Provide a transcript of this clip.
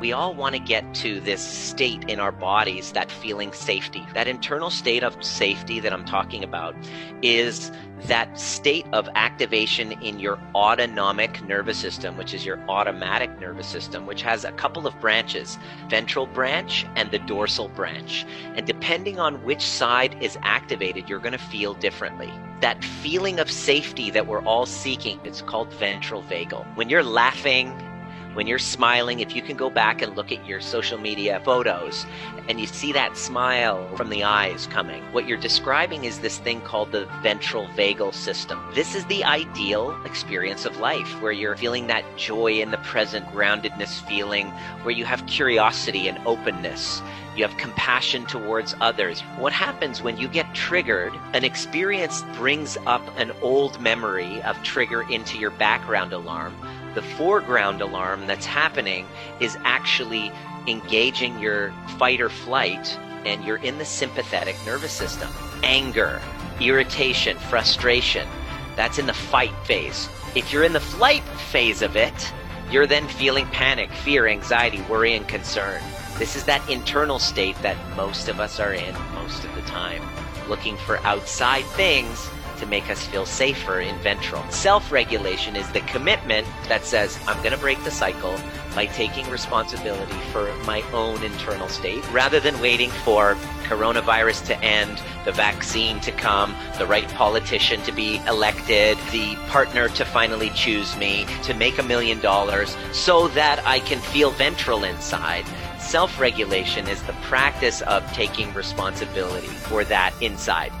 We all want to get to this state in our bodies, that feeling safety. That internal state of safety that I'm talking about is that state of activation in your autonomic nervous system, which is your automatic nervous system, which has a couple of branches ventral branch and the dorsal branch. And depending on which side is activated, you're going to feel differently. That feeling of safety that we're all seeking, it's called ventral vagal. When you're laughing, when you're smiling, if you can go back and look at your social media photos and you see that smile from the eyes coming, what you're describing is this thing called the ventral vagal system. This is the ideal experience of life where you're feeling that joy in the present, groundedness feeling, where you have curiosity and openness. You have compassion towards others. What happens when you get triggered? An experience brings up an old memory of trigger into your background alarm the foreground alarm that's happening is actually engaging your fight or flight, and you're in the sympathetic nervous system. Anger, irritation, frustration, that's in the fight phase. If you're in the flight phase of it, you're then feeling panic, fear, anxiety, worry, and concern. This is that internal state that most of us are in most of the time, looking for outside things to make us feel safer in ventral. Self regulation is the commitment that says, I'm going to break the cycle by taking responsibility for my own internal state rather than waiting for coronavirus to end, the vaccine to come, the right politician to be elected, the partner to finally choose me, to make a million dollars so that I can feel ventral inside. Self regulation is the practice of taking responsibility for that inside.